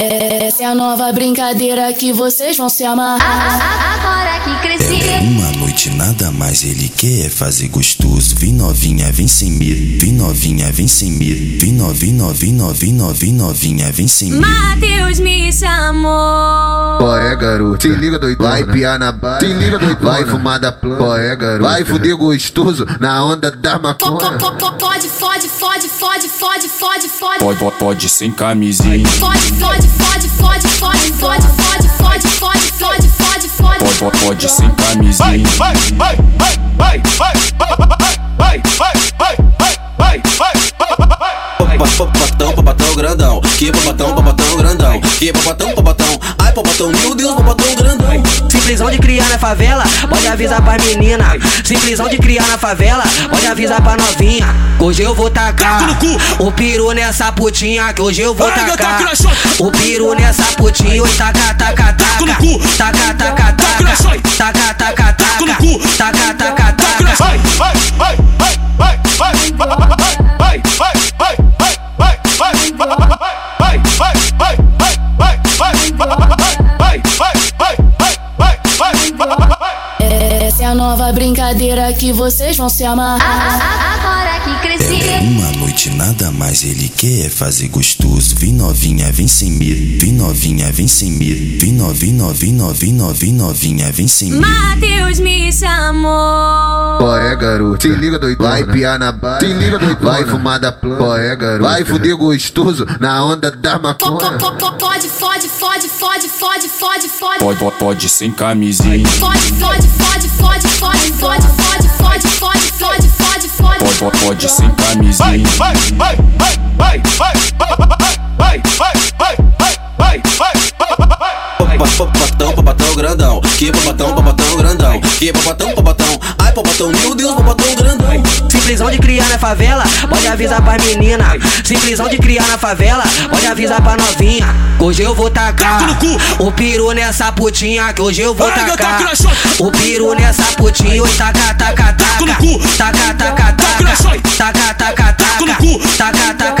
Essa é a nova brincadeira que vocês vão se amarrar. Agora que cresci. É uma noite nada mais ele quer fazer gostoso. Vem novinha, vem sem medo. Vem novinha, vem sem medo. Vem novinha, novinha, novinha, novinha, novinha, vem sem medo. Mateus me chamou. Qual é, garoto? Se liga doido, vai piar na barra. Se liga doido, vai fumar da planta. Qual é, garoto? Vai fuder gostoso na onda da maconha. Pode, fode, fode, fode, fode, fode, fode. Pode, pode, pode sem camisinha. Fode, fode, fode, fode, fode, fode, fode, fode, fode, fode, fode, fode. Pode, pode, pode sem camisinha. vai, vai, vai, vai, vai, vai, vai, vai, vai, vai, vai. Papatão, papatão grandão. Que papatão, papatão grandão. Que papatão, papatão. Ai, papatão, meu Deus, papatão grandão. Simplesão de criar na favela, pode avisar pra menina. Simplesão de criar na favela, pode avisar pra novinha. Hoje eu vou tacar o peru nessa putinha, que hoje eu vou tacar o peru nessa putinha. Taca, taca, taca, taca, nova brincadeira que vocês vão se amarrar. Agora que cresci. É uma noite nada mais ele quer fazer gostoso. Vem novinha, vem sem medo. Vem novinha, vem sem medo. Vem novinha, novinha, novinha, novinha, novinha, vem sem medo. Mateus me chamou. Qual é, garoto? Se liga doido, vai piar na barra. Se liga doido, vai fumar da planta. Qual é, garoto? Vai fuder gostoso na onda da maconha. Pode, fode, fode, fode, fode, fode, fode. Pode, pode, pode sem camisinha. Fode, fode, fode, fode, fode, fode, fode, fode, fode, fode, fode, fode. Pode, pode, pode sem camisinha. vai, vai, vai, vai, vai, vai, vai, vai, vai, vai, vai. E é papatão, papatão, ai papatão, meu Deus, papatão grandão. Simplesão de criar na favela, pode avisar pra menina. Simplesão de criar na favela, pode avisar pra novinha. Hoje eu vou tacar o piru nessa putinha, que hoje eu vou tacar. o piru nessa putinha, hoje taca, taca, taca, taca, taca, taca, taca, taca, taca, taca, taca, taca, taca, taca,